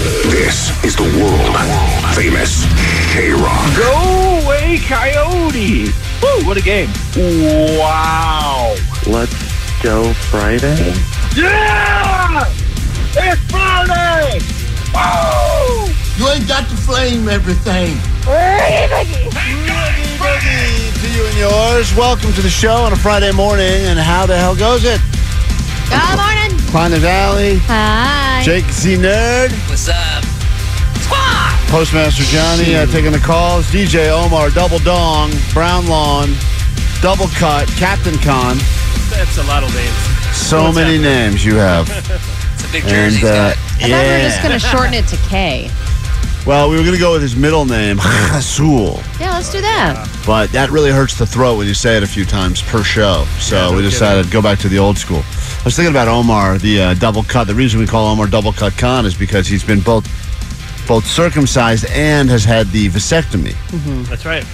This is the world famous K Rock. Go away, Coyote! Woo, what a game. Wow. Let's go Friday. Yeah! It's Friday! Woo! You ain't got to flame everything. Boogie to you and yours. Welcome to the show on a Friday morning. And how the hell goes it? Good morning. Klein Valley, Hi. Jake Z Nerd, What's up? Postmaster Johnny uh, taking the calls, DJ Omar, Double Dong, Brown Lawn, Double Cut, Captain Khan. That's a lot of names. So What's many happening? names you have. It's a big and jersey. uh, I thought we were just going to shorten it to K. well, we were going to go with his middle name, Rasul. Yeah, let's do that. But that really hurts the throat when you say it a few times per show. So Yeah, no we decided to go back to the old school. I was thinking about Omar, the uh, double cut. The reason we call Omar double cut Khan is because he's been both both circumcised and has had the vasectomy. That's right.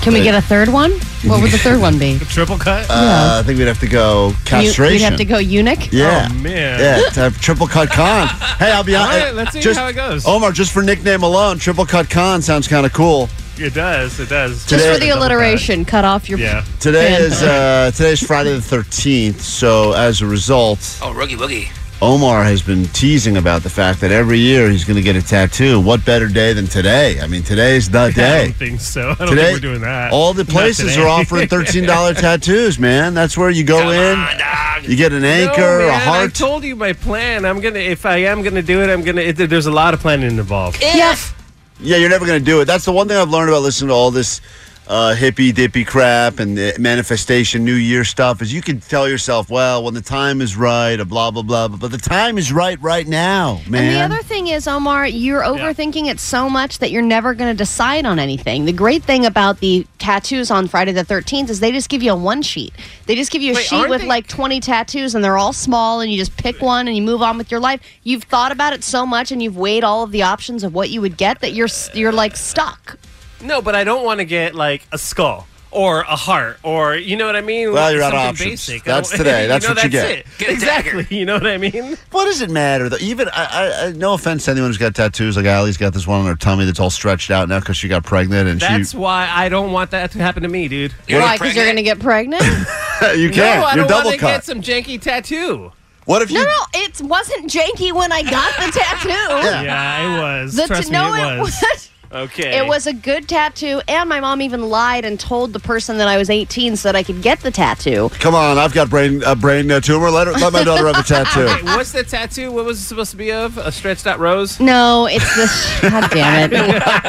Can we get a third one? What would the third one be? The triple cut? Uh, I think we'd have to go You- castration. We'd have to go eunuch? Yeah. Oh, man. Yeah, to have triple cut Khan. hey, I'll be All honest. right, let's see just, how it goes. Omar, just for nickname alone, triple cut Khan sounds kind of cool. It does. It does. Just Today- for the alliteration, cut off your. Yeah. Today is uh, today's Friday the thirteenth. So as a result, Oh, Roogie Woogie. Omar has been teasing about the fact that every year he's going to get a tattoo. What better day than today? I mean, today's the I day. don't think so. I don't Today, think we're doing that. all the places are offering thirteen dollar tattoos. Man, that's where you go Come in. on, dog. You get an No, anchor, man, a I heart. I told you my plan. I'm gonna. If I am gonna do it, I'm gonna. There's a lot of planning involved. If. Yeah, you're never going to do it. That's the one thing I've learned about listening to all this uh, hippy dippy crap and the manifestation, New Year stuff. Is you can tell yourself, well, when the time is right, a blah blah blah. But the time is right right now, man. And the other thing is, Omar, you're overthinking it so much that you're never going to decide on anything. The great thing about the tattoos on Friday the 13th is they just give you a one sheet. They just give you a Wait, sheet with they- like 20 tattoos and they're all small and you just pick one and you move on with your life. You've thought about it so much and you've weighed all of the options of what you would get that you're you're like stuck. No, but I don't want to get like a skull or a heart or you know what I mean. Well, you're out of Something options. Basic. That's today. That's know, what you get. It. Get exactly. You know what I mean? what does it matter though? Even I, I, I, no offense to anyone who's got tattoos. Like Allie's got this one on her tummy that's all stretched out now because she got pregnant and That's she. why I don't want that to happen to me, dude. You're Why? Because you're going to get pregnant? you can't. I You're don't double want to cut. get some janky tattoo. what if you? no, no, it wasn't janky when I got the tattoo. Yeah. Yeah, it was. The Trust t- me, no, it was. Okay. It was a good tattoo, and my mom even lied and told the person that I was 18 so that I could get the tattoo. Come on, I've got brain a brain uh, tumor. Let her, let my daughter have a tattoo. Wait, what's the tattoo? What was it supposed to be of? A stretched out rose? No, it's the. God damn it.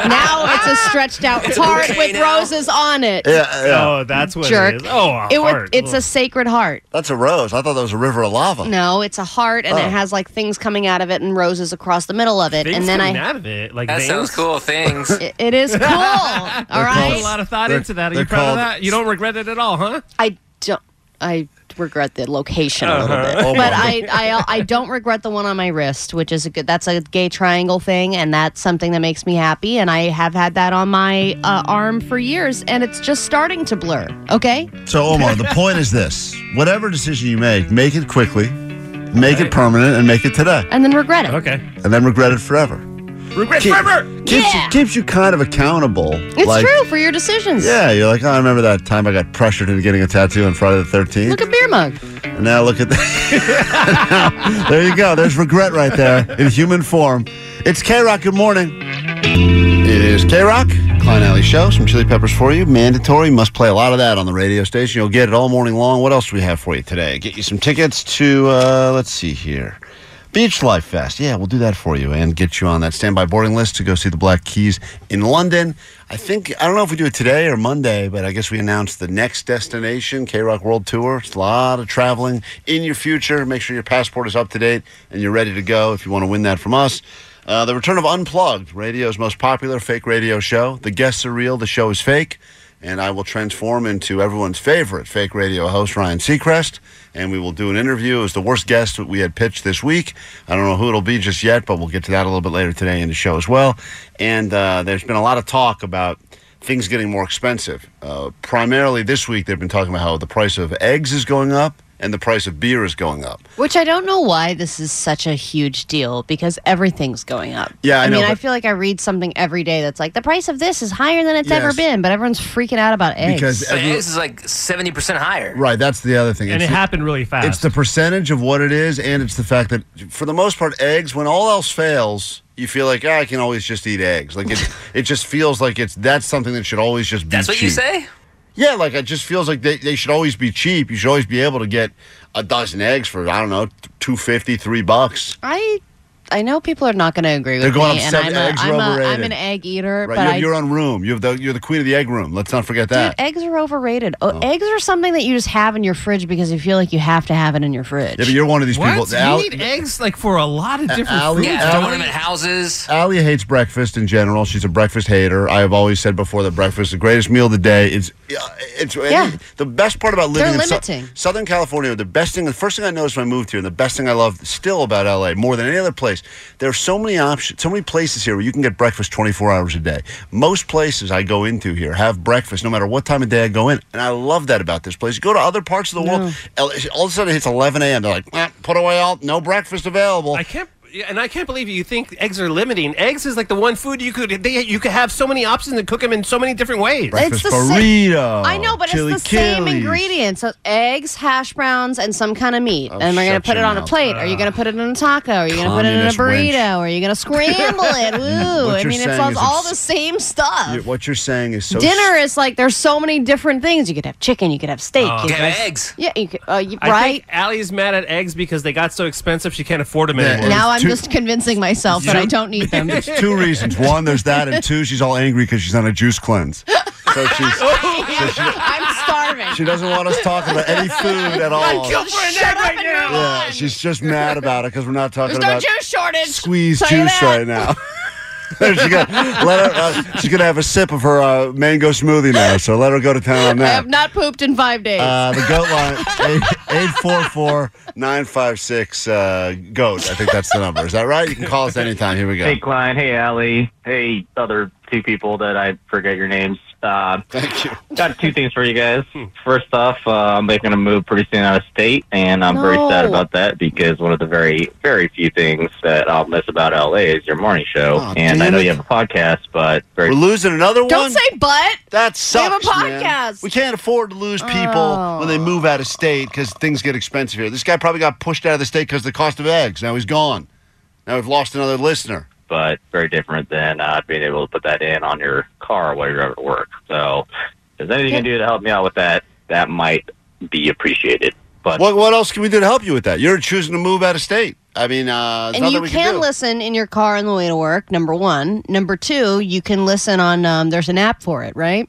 now it's a stretched out heart okay with now? roses on it. Yeah, yeah. Oh, that's what Jerk. it is. Oh, a It was, heart. it's a sacred heart. That's a rose. I thought that was a river of lava. No, it's a heart, and Oh. it has like things coming out of it and roses across the middle of it. Things and then coming I. out of it, like That veins. sounds cool. Things. It, it is cool. All Put a lot of thought They're- into that. Are you proud called- of that? You don't regret it at all, huh? I don't. I regret the location a little Uh-huh. bit, Oh, but. I, I I don't regret the one on my wrist, which is a good. That's a gay triangle thing, and that's something that makes me happy. And I have had that on my uh, arm for years, and it's just starting to blur. Okay, So Omar, the point is this: whatever decision you make, make it quickly, make it permanent, and make it today, and then regret it. Okay. and then regret it forever. Regret Keep- forever. Keeps Yeah. you keeps you kind of accountable. It's like, true for your decisions. Yeah, you're like, oh, I remember that time I got pressured into getting a tattoo on Friday the 13th. Look at beer mug. and now look at that. there you go. There's regret right there in human form. It's K Rock. Good morning. It is K Rock, Klein Alley Show. Some chili peppers for you. Mandatory. Must play a lot of that on the radio station. You'll get it all morning long. What else do we have for you today? Get you some tickets to, uh, let's see here. Beach Life Fest. Yeah, we'll do that for you and get you on that standby boarding list to go see the Black Keys in London. I think, I don't know if we do it today or Monday, but I guess we announced the next destination, K Rock World Tour. It's a lot of traveling in your future. Make sure your passport is up to date and you're ready to go if you want to win that from us. Uh, the return of Unplugged, radio's most popular fake radio show. The guests are real, the show is fake, and I will transform into everyone's favorite fake radio host, Ryan Seacrest, and we will do an interview. It was the worst guest that we had pitched this week. I don't know who it'll be just yet, but we'll get to that a little bit later today in the show as well. And uh, there's been a lot of talk about things getting more expensive. Uh, primarily this week, they've been talking about how the price of eggs is going up and the price of beer is going up. Which I don't know why this is such a huge deal because everything's going up. Yeah, I know, mean, I feel like I read something every day that's like the price of this is higher than it's ever been, but everyone's freaking out about eggs. Because So every- eggs is like 70% higher. right, that's the other thing. and It's it the- happened really fast. It's the percentage of what it is, and it's the fact that, for the most part, eggs. When all else fails, you feel like ah, I can always just eat eggs. Like it, it just feels like it's that's something that should always just be. That's what you say? Yeah, like it just feels like they, they should always be cheap. You should always be able to get a dozen eggs for I don't know two fifty, three bucks. I I know people are not going to agree They're with going me, up and seven- I'm, a, eggs are I'm, a, I'm an egg eater, Right, but you I have your own room. You have the you're the queen of the egg room. Let's not forget Dude, that. eggs are overrated. Oh, Eggs are something that you just have in your fridge because you feel like you have to have it in your fridge. yeah, but you're one of these what? people. you Al- need eggs like for a lot of different Allie- foods. Yeah, Allie- throwing them at houses. Alia hates breakfast in general. She's a breakfast hater. I have always said before that breakfast is the greatest meal of the day. It's it's Yeah. the best part about living They're in Sou- limiting. Southern California. The best thing, the first thing I noticed when I moved here, and the best thing I love still about LA more than any other place, there are so many options, so many places here where you can get breakfast 24 hours a day. Most places I go into here have breakfast no matter what time of day I go in, and I love that about this place. You go to other parts of the world, all of a sudden it hits 11 a.m. They're like, "Eh, put away all, no breakfast available. I can't. Yeah, And I can't believe you think eggs are limiting. Eggs is like the one food you could they, you could have so many options and cook them in so many different ways. breakfast the sa- burrito. I know, but it's the same Achilles. ingredients: so eggs, hash browns, and some kind of meat. Oh, and we're gonna put it your on a mouth. plate. Are you gonna put it in a taco? Are you gonna put it in a Communist wench. burrito? Are you gonna scramble it? Woo! What I mean, it's all, is all the same stuff. You- What you're saying is so Dinner is like there's so many different things. You could have chicken. You could have steak. you You could have have- eggs. Yeah, you could, uh, you, I right. think Allie's mad at eggs because they got so expensive she can't afford them Yeah, anymore. now I'm Two- just convincing myself that I don't need them. It's two reasons. One, there's that, and two, she's all angry because she's on a juice cleanse. So she's oh, I'm starving. she doesn't want us talking about any food at all. Kill for an egg right now. Yeah, she's just mad about it because we're not talking There's no about juice shortage. squeeze Tell you juice that. right now. she's gonna let her. Uh, she's gonna have a sip of her uh, mango smoothie now. So let her go to town on that. I have not pooped in five days. Uh, the goat line, 844 956 uh, GOAT. I think that's the number. Is that right? You can call us anytime. Here we go. Hey, Klein. Hey, Allie. Hey, other two people that I forget your names. Uh, Thank you. got two things for you guys. First off, uh, I'm making a move pretty soon out of state, and I'm very No. sad about that because one of the very, very few things that I'll miss about LA is your morning show. Oh, and I damn know it. you have a podcast, but very We're losing another one. Don't say but. That sucks. have a man. podcast. We can't afford to lose people Oh. when they move out of state because things get expensive here. This guy probably got pushed out of the state because of the cost of eggs. Now he's gone. Now we've lost another listener. But very different than uh, being able to put that in on your car while you're at work. So, if there's anything you can do to help me out with that, that might be appreciated. But What what else can we do to help you with that? You're choosing to move out of state. I mean, uh, And you we can do. listen in your car on the way to work. Number one. Number two, you can listen on. Um, there's an app for it, right?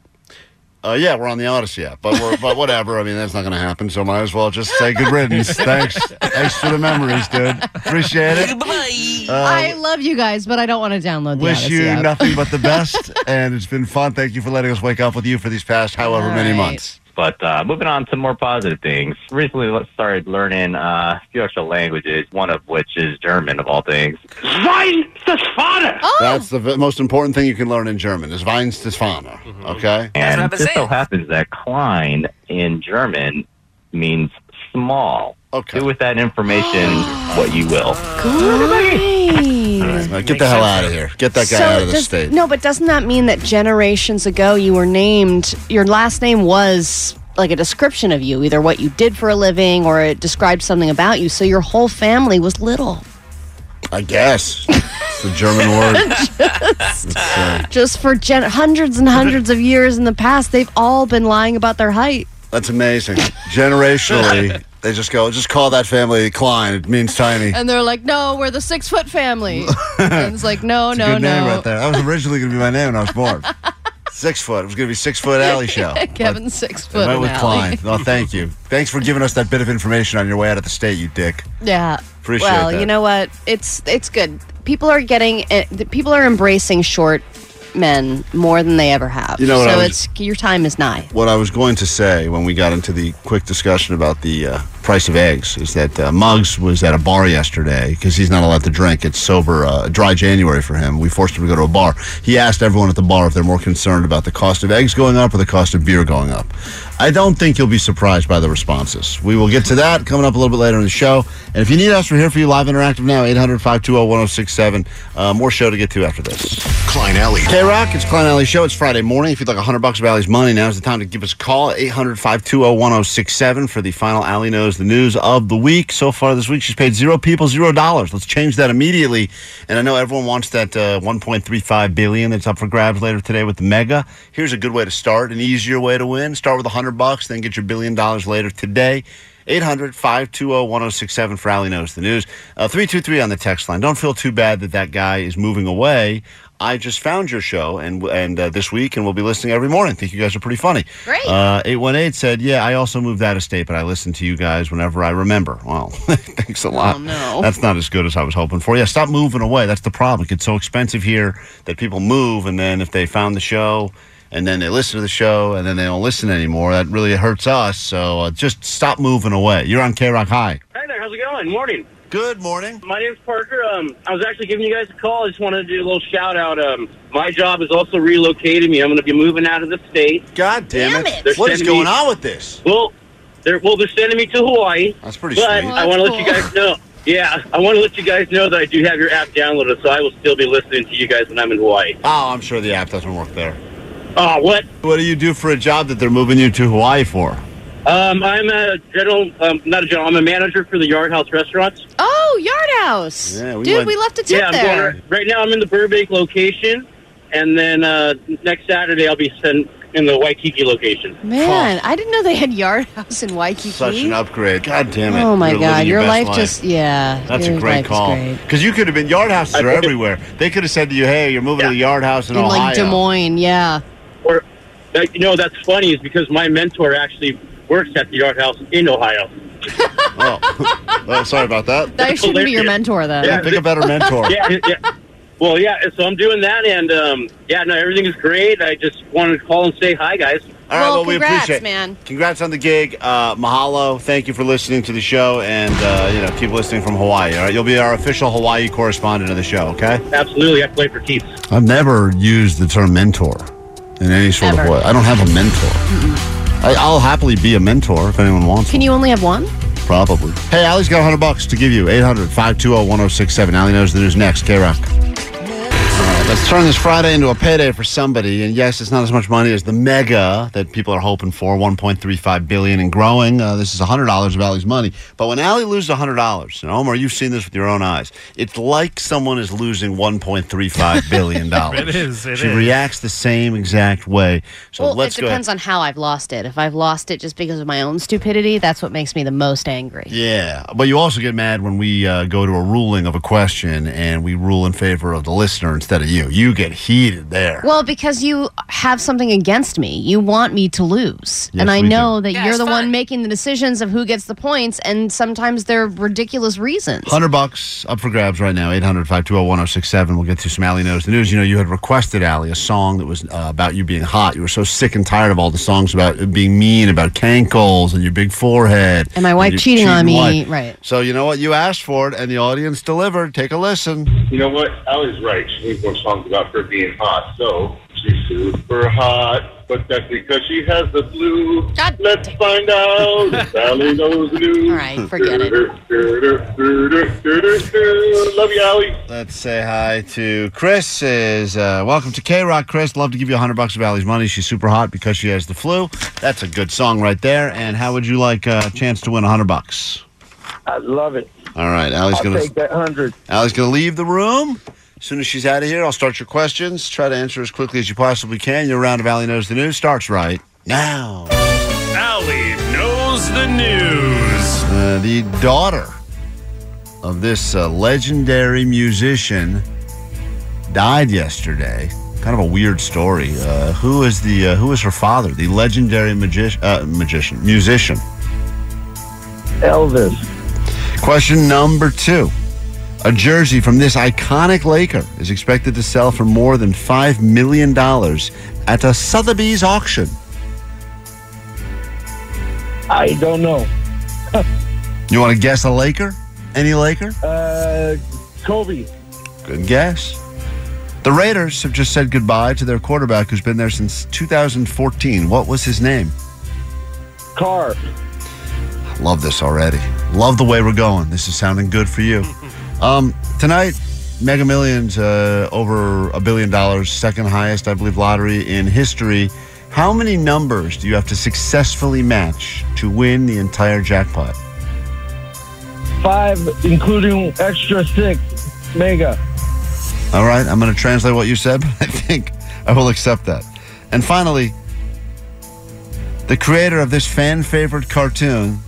Uh, yeah, we're on the Odyssey app, but we're, but whatever. I mean, that's not going to happen. So might as well just say good riddance. Thanks, thanks for the memories, dude. Appreciate it. Bye-bye. I love you guys, but I don't want to download the Wish Odyssey you app. nothing but the best, and it's been fun. Thank you for letting us wake up with you for these past however All many right. months. but uh, moving on to more positive things. Recently, I started learning uh, a few extra languages. One of which is German, of all things. Sein das Vater! Oh, That's the v- most important thing you can learn in German is Weinstisfana. Mm-hmm. Okay? And what it been just so happens that Klein in German means small. Okay. Do with that information what you will. Great. Now get the hell out of here. Get that guy out of the does- state. No, but doesn't that mean that generations ago you were named? Your last name was like a description of you, either what you did for a living or it described something about you. So your whole family was little. I guess. It's the German word. It's, uh, Just for gen- hundreds and hundreds of years in the past, they've all been lying about their height. that's amazing. Generationally, they just go, just call that family Klein. It means tiny. And they're like, no, we're the six foot family. and it's like, no, It's no, good name no. right there. That was originally going to be my name when I was born. Six foot. It was going to be six foot alley show. Kevin six foot. I went with and Klein. Allie. Well, thank you. Thanks for giving us that bit of information on your way out of the state, you dick. Yeah. Appreciate well, that. you know what? It's it's good. People are getting eh, people are embracing short men more than they ever have. You know what so was- it's your time is nigh. What I was going to say when we got into the quick discussion about the uh, price of eggs is that uh, Muggs was at a bar yesterday because he's not allowed to drink. It's sober, uh, dry January for him. We forced him to go to a bar. He asked everyone at the bar if they're more concerned about the cost of eggs going up or the cost of beer going up. I don't think you'll be surprised by the responses. We will get to that coming up a little bit later in the show. And if you need us, we're here for you live interactive now, 800 520 1067. Uh, More show to get to after this. Klein Alley. K Rock, it's Klein Alley Show. It's Friday morning. If you'd like 100 bucks of Allie's money, now's the time to give us a call 800 520 1067 for the final Allie Knows the News of the week. So far this week, she's paid zero people, zero dollars. Let's change that immediately. And I know everyone wants that uh, 1.35 billion that's up for grabs later today with the mega. Here's a good way to start, an easier way to win. Start with 100 bucks, then get your billion dollars later today. 800 520 1067 for Allie Knows the News. Uh, 323 on the text line. Don't feel too bad that that guy is moving away. I just found your show and and uh, this week, and we'll be listening every morning. think you guys are pretty funny. Great. Uh, 818 said, Yeah, I also moved out of state, but I listen to you guys whenever I remember. Well, thanks a lot. Oh, no. That's not as good as I was hoping for. Yeah, stop moving away. That's the problem. It gets so expensive here that people move, and then if they found the show, and then they listen to the show, and then they don't listen anymore, that really hurts us. So uh, just stop moving away. You're on K Rock High. Hi there, how's it going? Morning. Good morning. My name's Parker. Um, I was actually giving you guys a call. I just wanted to do a little shout out. Um, my job is also relocating me. I'm going to be moving out of the state. God damn, Damn it. it. They're What is sending going me- on with this? Well, they're well, they're sending me to Hawaii. That's pretty But sweet. I want to Well, let you guys know. Yeah, I want to let you guys know that I do have your app downloaded, so I will still be listening to you guys when I'm in Hawaii. Oh, I'm sure the app doesn't work there. Oh, what? What do you do for a job that they're moving you to Hawaii for? Um, I'm a general, um, not a general. I'm a manager for the Yard House restaurants. Oh, Yard House. Yeah, we Dude, went- we left a tip yeah, I'm there. going right now. I'm in the Burbank location, and then uh, next Saturday I'll be sent in the Waikiki location. Man, I didn't know they had Yard House in Waikiki. Such an upgrade. God damn it. Oh my You're God, living your best life, just yeah. That's your a great is call. great. Because you could have been yard houses I are think it- everywhere. They could have said to you, "Hey, you're moving to the yard house in, In Ohio." like Des Moines, yeah. Or, that, you know, that's funny is because my mentor actually works at the Yard House in Ohio. Oh. well, sorry about that. That shouldn't be your mentor then. Yeah. Pick a better mentor. yeah, yeah. Well, yeah. So I'm doing that, and um, yeah, no, everything is great. I just wanted to call and say hi, guys. All right, Well, well, we congrats, appreciate man. Congrats on the gig. Uh, mahalo. Thank you for listening to the show, and uh, you know, keep listening from Hawaii. All right, you'll be our official Hawaii correspondent of the show. Okay. Absolutely, I play for keeps. I've never used the term mentor in any sort Ever. of way. I don't have a mentor. I, I'll happily be a mentor if anyone wants. Can you only have one? Probably. Hey, Allie's got 100 bucks to give you. 800 520 1067. Allie knows the news next. K Rock. Let's turn this Friday into a payday for somebody. And yes, it's not as much money as the mega that people are hoping for, 1.35 billion and growing. Uh, this is $100 of Allie's money. But when Allie loses $100, and Omar, you've seen this with your own eyes, it's like someone is losing 1.35 billion dollars. It is, it she is. reacts the same exact way. So well, let's it go. depends on how I've lost it. If I've lost it just because of my own stupidity, that's what makes me the most angry. Yeah, but you also get mad when we uh, go to a ruling of a question and we rule in favor of the listener instead of you. You get heated there. Well, because you have something against me. You want me to lose. Yes, and I we know that Yeah, you're it's the one making the decisions of who gets the points, and sometimes they're ridiculous reasons. 100 bucks up for grabs right now, 800 520 1067. We'll get to some Allie Knows the News. You know, you had requested, Allie, a song that was uh, about you being hot. You were so sick and tired of all the songs about being mean, about cankles and your big forehead. And my wife your cheating on me, wife. right. So, you know what? You asked for it, and the audience delivered. Take a listen. You know what? Allie's right. She needs more songs about her being hot. So she's super hot, but that's because she has the flu. God Let's find out. if Allie knows the news. All right, forget it. it. Love you, Allie. Let's say hi to Chris. Is uh, welcome to K Rock, Chris. Love to give you hundred bucks of Allie's money. She's super hot because she has the flu. That's a good song right there. And how would you like a chance to win hundred bucks? I love it. All right, Allie's I'll gonna take that hundred. Allie's gonna leave the room. As soon as she's out of here, I'll start your questions. Try to answer as quickly as you possibly can. Your round of Allie Knows the News starts right now. Allie knows the news. Uh, the daughter of this uh, legendary musician died yesterday. Kind of a weird story. Uh, who is the uh, who is her father? The legendary magi- uh, magician musician. Elvis. Question number two. A jersey from this iconic Laker is expected to sell for more than $5 million at a Sotheby's auction. I don't know. You want to guess a Laker? Any Laker? Uh, Kobe. Good guess. The Raiders have just said goodbye to their quarterback who's been there since 2014. What was his name? Carr. Love this already. Love the way we're going. This is sounding good for you. Um, tonight, Mega Millions uh, over a billion dollars, second highest, I believe, lottery in history. How many numbers do you have to successfully match to win the entire jackpot? Five, including extra six. Mega. All right, I'm going to translate what you said, but I think I will accept that. And finally, the creator of this fan favorite cartoon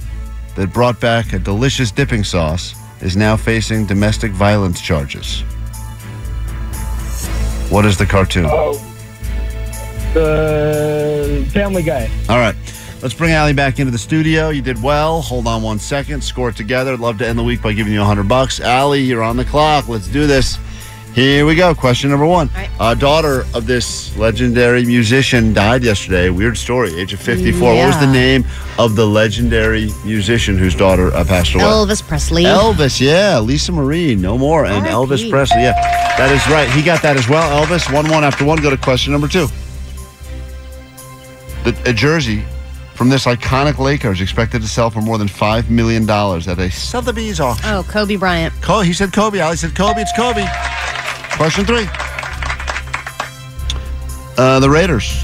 that brought back a delicious dipping sauce is now facing domestic violence charges. What is the cartoon? Oh, the Family Guy. All right. Let's bring Allie back into the studio. You did well. Hold on one second. Score it together. I'd love to end the week by giving you a hundred bucks. Allie, you're on the clock. Let's do this. Here we go. Question number one. right. Uh, daughter of this legendary musician died yesterday. Weird story. Age of 54. What was the name of the legendary musician whose daughter uh, passed away? Elvis Presley. Elvis, yeah. Lisa Marie, no more. And R.I.P. Elvis Presley, yeah. That is right. He got that as well. Elvis, 1 1 after 1. Go to question number two. The, a jersey from this iconic Laker is expected to sell for more than $5 million at a Sotheby's auction. Oh, Kobe Bryant. Co- he said Kobe. Allie said Kobe. It's Kobe. Question three. Uh, the Raiders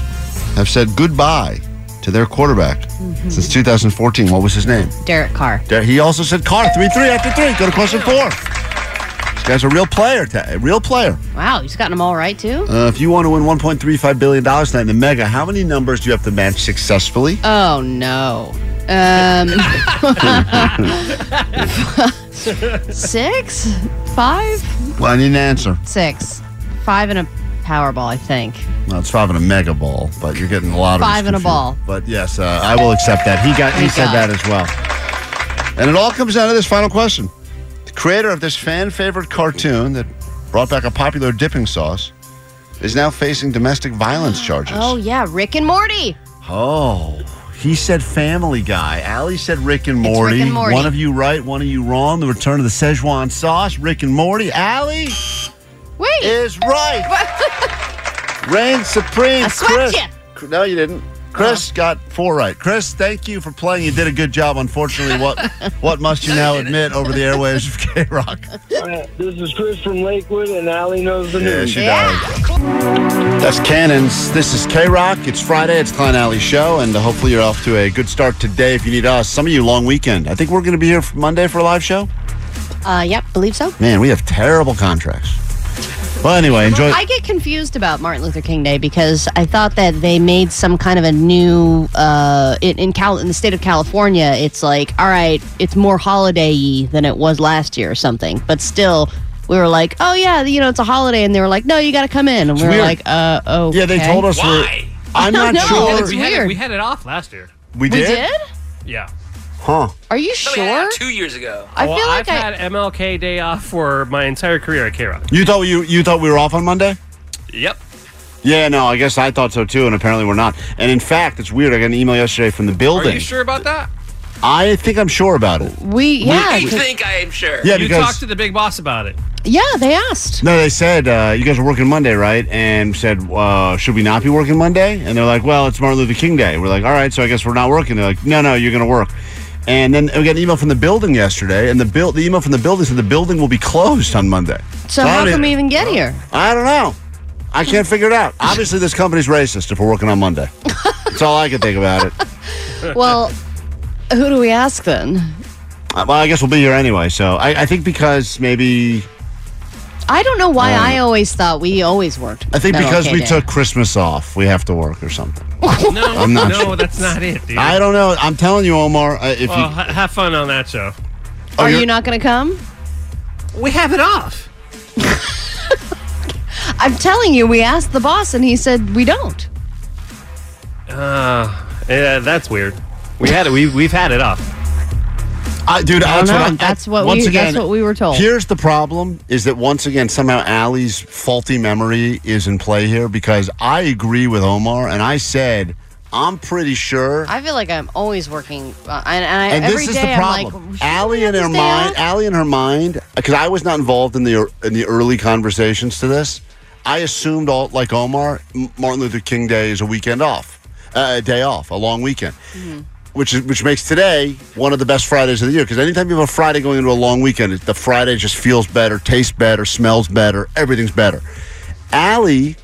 have said goodbye to their quarterback Mm-hmm. since 2014. What was his name? Derek Carr. He also said Carr. 3 3 after 3. Go to question four. This guy's a real player. A real player. Wow, he's gotten them all right too. Uh, if you want to win $1.35 billion tonight in the Mega, how many numbers do you have to match successfully? Oh no. Um, six, five, Well, I need an answer. six, five and a Powerball, I think. Well, it's five and a mega ball, but you're getting a lot of Five and a ball. But yes, uh, I will accept that. He got he Thank said God. that as well. And it all comes down to this final question: the creator of this fan favorite cartoon that brought back a popular dipping sauce is now facing domestic violence charges. Oh yeah, Rick and Morty. Oh, he said Family Guy. Allie said Rick and Morty. Rick and Morty. One of you right, one of you wrong. The return of the Szechuan sauce. Rick and Morty. Allie Wait, is right. Reign supreme. I swept Chris. ya. No, you didn't. Chris got four right. Chris, thank you for playing. You did a good job. Unfortunately, what what must you now admit over the airwaves of K Rock? Uh, this is Chris from Lakewood, and Allie knows the Yeah, news. she does. That's Cannons. This is K Rock. It's Friday. It's Klein Alley Show, and uh, hopefully you're off to a good start today. If you need us, some of you long weekend. I think we're going to be here for Monday for a live show. uh, yep, believe so. Man, we have terrible contracts. Well, anyway, enjoy. I get confused about Martin Luther King Day because I thought that they made some kind of a new uh, in in, Cal- in the state of California. It's like, all right, it's more holiday-y than it was last year or something. But still, we were like, oh yeah, you know, it's a holiday, and they were like, no, you got to come in, and we were weird. like, uh, oh, Yeah, they told us. we're- Why? I'm not don't sure. It's we, had it, weird. we had it off last year. We We did. did? Yeah. Huh? Are you No, we had sure? it two years ago. I well, feel like I've I. had MLK Day off for my entire career at K Rock. You thought you you thought we were off on Monday? Yep. Yeah, no, I guess I thought so too, and apparently we're not. And in fact, it's weird. I got an email yesterday from the building. Are you sure about that? I think I'm sure about it. we yeah I 'cause- think I am sure. Yeah, you because talked to the big boss about it. yeah they asked. no, they said uh, you guys are working Monday, right? And said, uh, should we not be working Monday? And they're like, well, it's Martin Luther King Day. We're like, all right, so I guess we're not working. They're like, no, no, you're going to work. And then we got an email from the building yesterday, and the bill, the email from the building said the building will be closed on Monday. So I how come we even get here? I don't know. I can't figure it out. Obviously, this company's racist if we're working on Monday. That's all I can think about it. Well, who do we ask then? Uh, Well, I guess we'll be here anyway. So I, I think because maybe I don't know why I always thought we always worked. I think because we Day. took Christmas off, we have to work or something. No, I'm not no, sure. that's not it, dude. I don't know. I'm telling you, Omar. uh, If well, you, ha- have fun on that show. Oh, Are you're- you not going to come? We have it off. I'm telling you, we asked the boss and he said we don't. Uh, yeah, that's weird. We had it. We we've had it off. I, dude, I don't that's know. what, I, That's what once we- Again, that's what we were told. Here's the problem: is that once again somehow Allie's faulty memory is in play here because I agree with Omar and I said I'm pretty sure. I feel like I'm always working, uh, and, and, I, and every this is day the I'm problem. like, Allie in her mind, off? Allie in her mind, because I was not involved in the in the early conversations to this. I assumed all like Omar, Martin Luther King Day is a weekend off, uh, a day off, a long weekend. Mm-hmm. Which is, which makes today one of the best Fridays of the year because anytime you have a Friday going into a long weekend, the Friday just feels better, tastes better, smells better, everything's better. Allie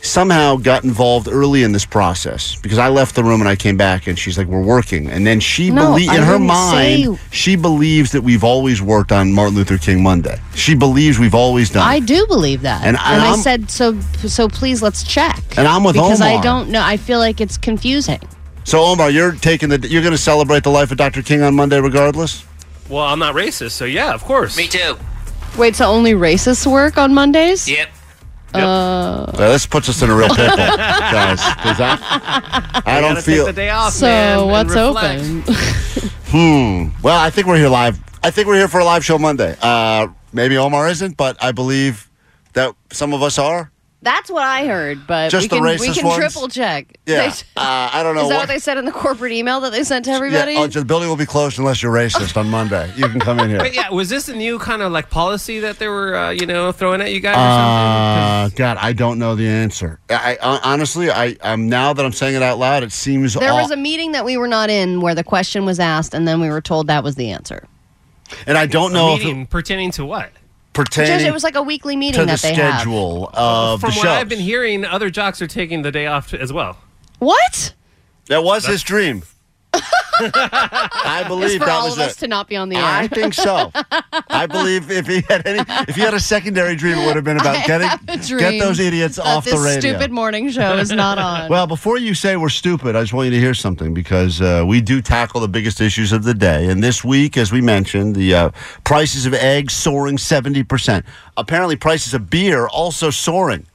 somehow got involved early in this process because I left the room and I came back and she's like, "We're working," and then she No, in her mind she believes that we've always worked on Martin Luther King Monday. She believes we've always done. I it. do believe that, And and, I- I said so. So please, let's check. And I'm with because I don't know. I feel like it's confusing. So Omar, you're taking the you're going to celebrate the life of Dr. King on Monday, regardless. Well, I'm not racist, so yeah, of course. Me too. Wait, so only racists work on Mondays? Yep. Uh, this puts us in a real pickle, guys. 'cause I, I don't gotta feel. take the day off, So man, what's open? Hmm. Well, I think we're here live. I think we're here for a live show Monday. Uh, maybe Omar isn't, but I believe that some of us are. That's what I heard, but Just the we can, we racist can ones? triple check. Yeah. They- Uh, I don't know. Is that what- what they said in the corporate email that they sent to everybody? Yeah, oh, the building will be closed unless you're racist on Monday. You can come in here. Wait, yeah, was this a new kind of like policy that they were, uh, you know, throwing at you guys or something? Uh, God, I don't know the answer. I, I honestly, I, I'm now that I'm saying it out loud, it seems there all- was a meeting that we were not in where the question was asked, and then we were told that was the answer. and I don't A know if meeting pertaining to what? It pertains Just, it was like a weekly meeting to the that they have. schedule of From the what show. I've been hearing, other jocks are taking the day off as well. What? That was his dream. I It's believe for that all was of us it. to not be on the air. I think so. I believe if he had any, if he had a secondary dream, it would have been about I getting get those idiots off the radio. stupid morning show is not on. Well, before you say we're stupid, I just want you to hear something because uh, we do tackle the biggest issues of the day. And this week, as we mentioned, the uh, prices of eggs soaring 70%. Apparently, prices of beer also soaring.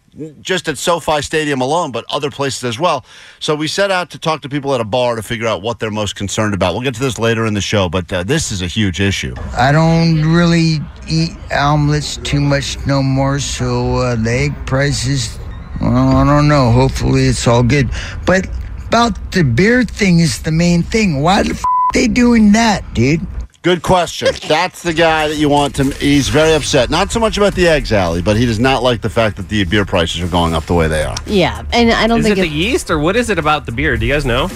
Just at SoFi Stadium alone, but other places as well. So we set out to talk to people at a bar to figure out what they're most concerned about. We'll get to this later in the show, but uh, this is a huge issue. I don't really eat omelets too much no more, so uh, the egg prices, well, I don't know. Hopefully it's all good. But about the beer thing is the main thing. Why the f- they doing that, dude? Good question. That's the guy that you want to. He's very upset. Not so much about the eggs, Allie, but he does not like the fact that the beer prices are going up the way they are. yeah, and I don't Is think it the yeast or what is it about the beer? Do you guys know?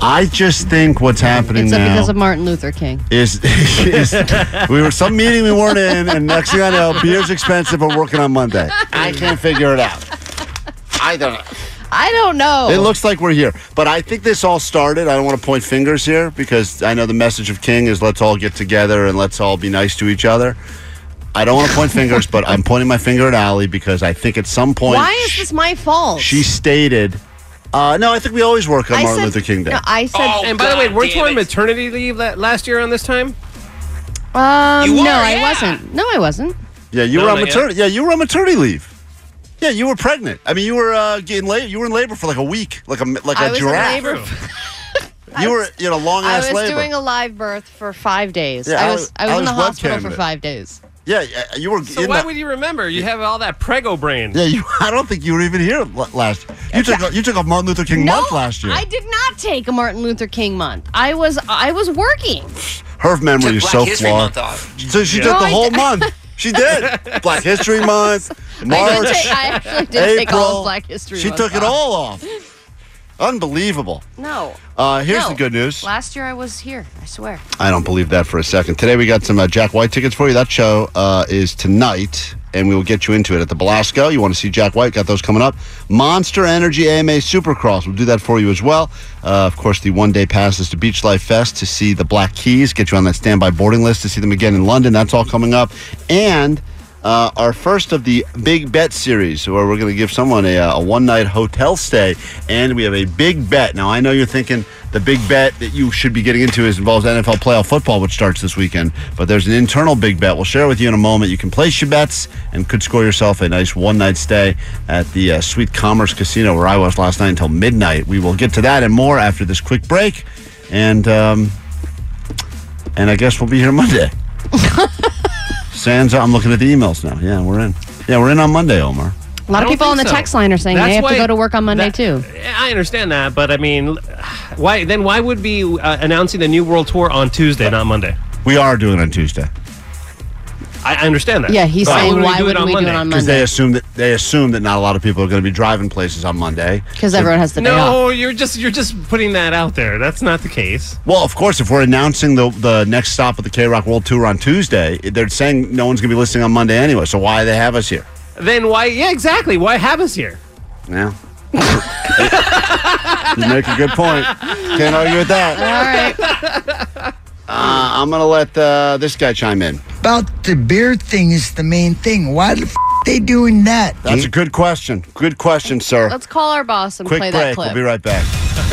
I just think what's happening it's now because of Martin Luther King. is, is we were some meeting we weren't in, and next thing I know, beer's expensive. We're working on Monday. I can't figure it out. I don't know. I don't know. It looks like we're here, but I think this all started. I don't want to point fingers here because I know the message of King is let's all get together and let's all be nice to each other. I don't want to point fingers, but I'm pointing my finger at Allie because I think at some point Why is this my fault? she stated, uh, "No, I think we always work on I Martin said- Luther King Day." No, I said. Oh, and by the way, God weren't you on maternity leave last year on this time? um, You no, were, I wasn't. No, I wasn't. yeah, you No, were on not yet. maternity. Yeah, you were on maternity leave. Yeah, you were pregnant. I mean, you were uh, getting labor. You were in labor for like a week, like a like a I was in giraffe. labor. You were in a long ass labor. I was labor. doing a live birth for five days. Yeah, I I was was- I was in the hospital webcammed for five days. yeah, yeah, you were. So in why the, would you remember? You have all that prego brain. Yeah, you. I don't think you were even here last. You took a, you took a Martin Luther King No, month last year. I did not take a Martin Luther King month. I was I was working. Her memory Took is Black so History flawed. Month off. So she Yeah. took No, the I whole month. She did. Black History Month, I, March, did take, I actually did take all April. of Black History. She Month took it off. all off. Unbelievable. No. Uh, here's No. the good news. Last year I was here. I swear. I don't believe that for a second. Today we got some uh, Jack White tickets for you. That show uh, is tonight, and we will get you into it at the Belasco. You want to see Jack White? Got those coming up. Monster Energy AMA Supercross. We'll do that for you as well. Uh, of course, the one-day passes to Beach Life Fest to see the Black Keys. Get you on that standby boarding list to see them again in London. That's all coming up. And uh, our first of the big bet series, where we're going to give someone a, uh, a one night hotel stay, and we have a big bet. Now, I know you're thinking the big bet that you should be getting into is involves NFL playoff football, which starts this weekend. But there's an internal big bet. We'll share with you in a moment. You can place your bets and could score yourself a nice one night stay at the uh, Sweet Commerce Casino, where I was last night until midnight. We will get to that and more after this quick break, and um, and I guess we'll be here Monday. Sans, I'm looking at the emails now. Yeah, we're in. Yeah, we're in on Monday, Omar. A lot of people on the so. text line are saying That's they have why- to go to work on Monday that- too. I understand that, but I mean, why then? Why would be uh, announcing the new world tour on Tuesday, not Monday? We are doing it on Tuesday. I I understand that. Yeah, he's But saying would why do wouldn't we do it on Because they Monday? assume that they assume that not a lot of people are going to be driving places on Monday. Because everyone has the day off. No, you're just you're just putting that out there. That's not the case. Well, of course, if we're announcing the the next stop of the K Rock World Tour on Tuesday, they're saying no one's going to be listening on Monday anyway. So why they have us here? Then why? Yeah, exactly. Why have us here? Yeah. you make a good point. Can't argue with that. All right. Uh, I'm going to let uh, this guy chime in. About the beer thing is the main thing. Why the f- they doing that? That's a good question. Good question, sir. Let's call our boss and Quick play that clip. We'll be right back.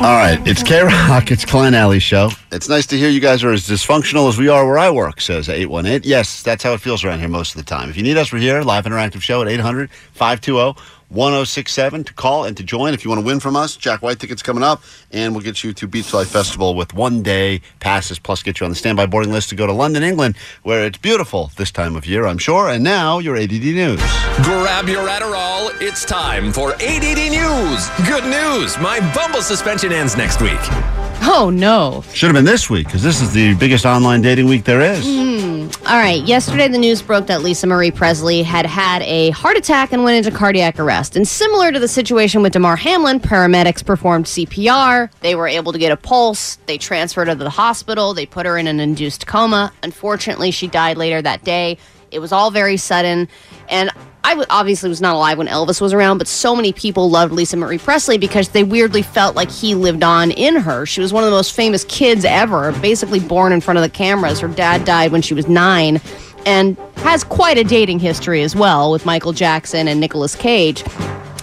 All right, it's K Rock. It's Klein Alley Show. It's nice to hear you guys are as dysfunctional as we are where I work, says 818. Yes, that's how it feels around here most of the time. If you need us, we're here, live interactive show at 800 520 1067 to call and to join. If you want to win from us, Jack White tickets coming up, and we'll get you to Beach Life Festival with one day passes, plus get you on the standby boarding list to go to London, England, where it's beautiful this time of year, I'm sure. And now, your ADD News. Grab your Adderall. It's time for ADD News. Good news. My Bumble suspension ends next week. Oh no. Should have been this week, because this is the biggest online dating week there is. Hmm. All right. Yesterday, the news broke that Lisa Marie Presley had had a heart attack and went into cardiac arrest. And similar to the situation with Damar Hamlin, paramedics performed CPR. They were able to get a pulse. They transferred her to the hospital. They put her in an induced coma. Unfortunately, she died later that day. It was all very sudden. And I obviously was not alive when Elvis was around, but so many people loved Lisa Marie Presley because they weirdly felt like he lived on in her. She was one of the most famous kids ever, basically born in front of the cameras. Her dad died when she was nine and has quite a dating history as well with Michael Jackson and Nicolas Cage.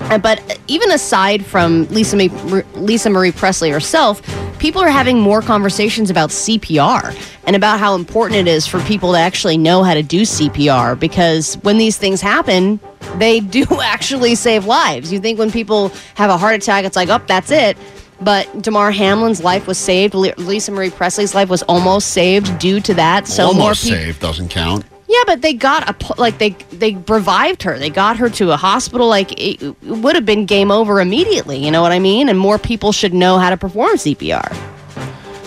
Uh, But even aside from Lisa, Ma- Lisa Marie Presley herself, people are having more conversations about CPR and about how important it is for people to actually know how to do CPR because when these things happen, they do actually save lives. You think when people have a heart attack, it's like, oh, that's it. But Damar Hamlin's life was saved. Lisa Marie Presley's life was almost saved due to that. So more Almost people. saved doesn't count. Yeah, but they got a like they they revived her. They got her to a hospital. Like it, it would have been game over immediately. You know what I mean? And more people should know how to perform CPR.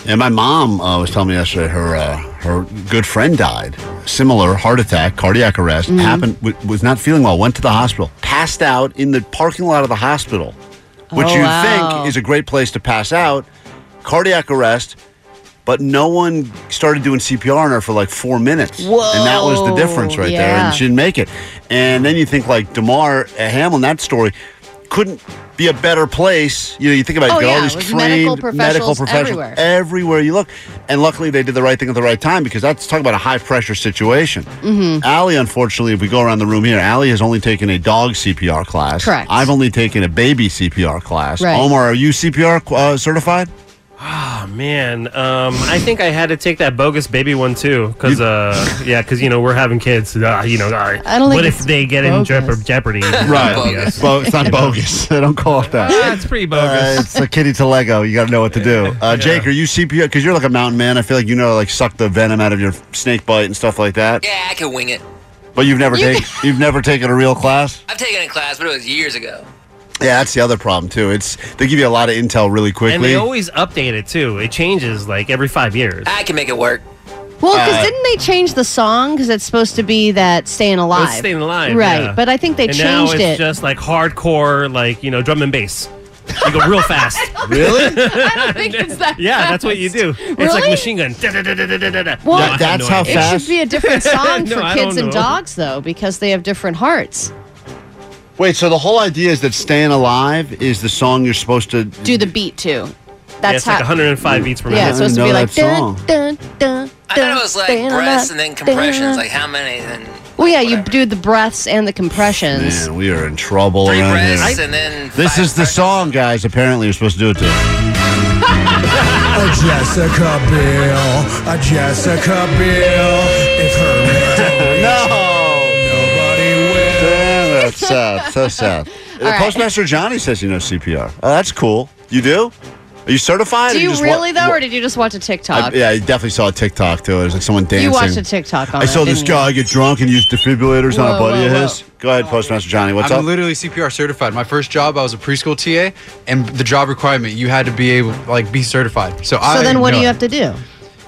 And my mom uh, was telling me yesterday her uh, her good friend died. Similar heart attack, cardiac arrest Mm-hmm. happened. W- was not feeling well. Went to the hospital. Passed out in the parking lot of the hospital, which Oh, you wow. think is a great place to pass out. Cardiac arrest, but no one started doing CPR on her for like four minutes, and that was the difference right there. And she didn't make it. And then you think like Damar uh, Hamlin, that story couldn't be a better place. You know, you think about it, Oh, you got yeah, all these trained medical professionals everywhere. everywhere you look. And luckily, they did the right thing at the right time because that's talking about a high pressure situation. Mm-hmm. Allie, unfortunately, if we go around the room here, Allie has only taken a dog CPR class. Correct. I've only taken a baby CPR class. Right. Omar, are you CPR uh, certified? Oh man, um, I think I had to take that bogus baby one too, because uh, yeah, because you know we're having kids. Uh, you know, uh, I don't what if they get in bogus. jeopard- jeopardy? Right. Well, it's not bogus. they don't call it that. It's pretty bogus. Uh, it's a kitty to Lego. You got to know what to do. Uh, Jake, are you CPR? Because you're like a mountain man. I feel like you know, like suck the venom out of your snake bite and stuff like that. Yeah, I can wing it. But you've never taken you've never taken a real class. I've taken a class, but it was years ago. Yeah, that's the other problem too. It's they give you a lot of intel really quickly. and they always update it too. It changes like every five years. I can make it work. Well, because Uh, didn't they change the song? Because it's supposed to be that "Staying Alive." It's staying alive, right? yeah. But I think they and now changed it's it. just like hardcore, like you know, drum and bass. You go real fast. really? I don't think it's that. Yeah, that's what you do. It's like Really? machine gun. Da-da-da-da-da-da-da. Well, No, I have that's no how idea. It fast- should be a different song No, for I kids don't and know. dogs, though, because they have different hearts. Wait, so the whole idea is that "Staying Alive" is the song you're supposed to Do the beat too. Yeah, That's it's how. like 105 beats per minute. yeah, it's supposed to be like that dun, dun, dun, I thought it was like breaths and then compressions. Like how many? Then Well, yeah, you do the breaths and the compressions. Man, we are in trouble Three around breaths here. and then This five is the song, guys. Apparently, you're supposed to do it to. A Jessica Biel, a Jessica Biel. If her that's sad. So sad. All right. Postmaster Johnny says you know CPR. Oh, that's cool. You do? Are you certified? Do or you just really, wa- though, or did you just watch a I, TikTok? yeah, I definitely saw a TikTok too. It was like someone dancing. You watched a TikTok on I it, saw this didn't you? guy get drunk and use defibrillators on a Whoa, buddy of whoa, his. Go ahead, Postmaster Johnny. What's up? I'm literally CPR certified. My first job, I was a preschool TA, and the job requirement, you had to be able, like, be certified. So, I So then what do know you it. have to do?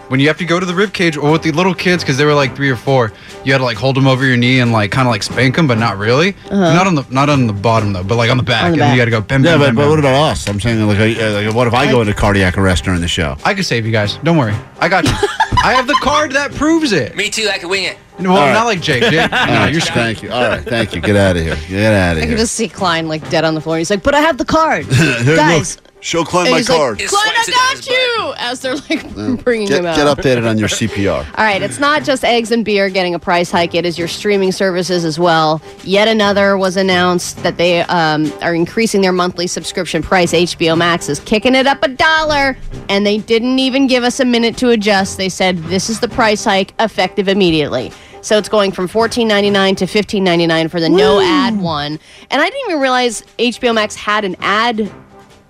When you have to go to the rib cage or with the little kids because they were like three or four you had to like hold them over your knee and like kind of like spank them but not really Uh-huh. not on the not on the bottom though but like on the back On the and back. then you got to go bam, yeah, bam, but, bam, but bam. what about us? I'm saying, like, uh, like, what if I go into cardiac arrest during the show? i could save you guys don't worry i got you i have the card that proves it Me too. I can wing it. Well All right. not like jake jake no, right, you're thank you. All right, thank you. Get out of here. Get out of here. I can just see Klein like dead on the floor. He's like, "But I have the card, Here, guys." look, show Klein my he's like, card. Klein, I got you. As they're like bringing Get, him out. get updated on your CPR. All right, it's not just eggs and beer getting a price hike, it is your streaming services as well. Yet another was announced that they um, are increasing their monthly subscription price. HBO Max is kicking it up a dollar, and they didn't even give us a minute to adjust. They said this is the price hike effective immediately. So it's going from $14.99 to $15.99 for the no ad one. And I didn't even realize HBO Max had an ad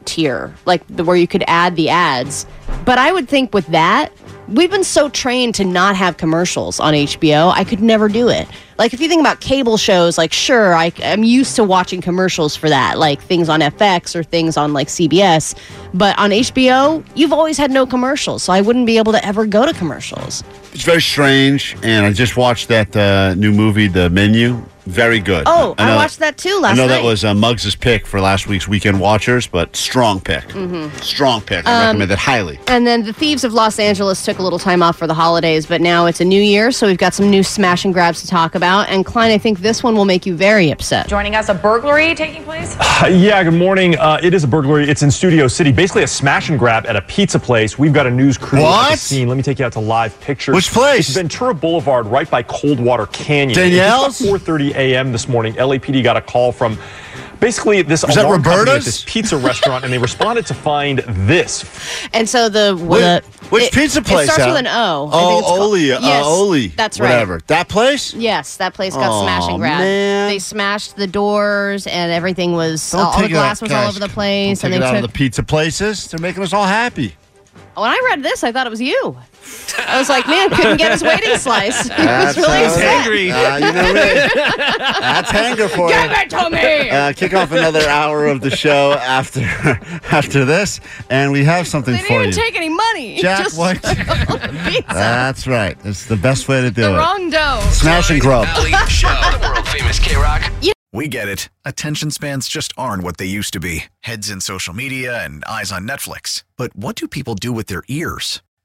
tier, like the, where you could add the ads. But I would think with that, we've been so trained to not have commercials on HBO. I could never do it. Like if you think about cable shows, like sure, I, I'm used to watching commercials for that, like things on FX or things on like CBS. But on HBO, you've always had no commercials, so I wouldn't be able to ever go to commercials. It's very strange, and I just watched that uh, new movie, The Menu. Very good. Oh, I, know watched that too last I know night. that was uh, Muggs' pick for last week's Weekend Watchers, but strong pick. Mhm. Strong pick. I Um, recommend it highly. And then the Thieves of Los Angeles took a little time off for the holidays, but now it's a new year, so we've got some new smash and grabs to talk about. And Klein, I think this one will make you very upset. Joining us, a burglary taking place? Yeah, good morning. Uh, it is a burglary. It's in Studio City. Basically, a smash and grab at a pizza place. We've got a news crew at the scene. Let me take you out to live pictures. Which place? It's Ventura Boulevard, right by Coldwater Canyon. Danielle's? It's about 4:30 a.m. this morning. LAPD got a call from. Basically, this Was that alarm company at Roberta's? this pizza restaurant, and they responded to find this. And so the, Which, the which it- pizza place? It starts Al? with an O. I think Oh, it's called- Oli. Uh, Yes, Oli. That's right. Whatever. That place? Yes, that place got Aw, smash and grab. man. They smashed the doors and everything was Don't all, all the take it glass was all guys. over the place. Don't and take they it out took. of the pizza places. They're making us all happy. when I read this, I thought it was you. I was like, man, couldn't get his waiting slice. He was really upset. uh, you know me. That's hanger for Give you. it to me. Uh, kick off another hour of the show after after this, and we have something They for didn't even take any money. Jack Just White. pizza. That's right. It's the best way to do the it. wrong dough. Smash and grub. the world famous KROQ. We get it. Attention spans just aren't what they used to be heads in social media and eyes on Netflix. But what do people do with their ears?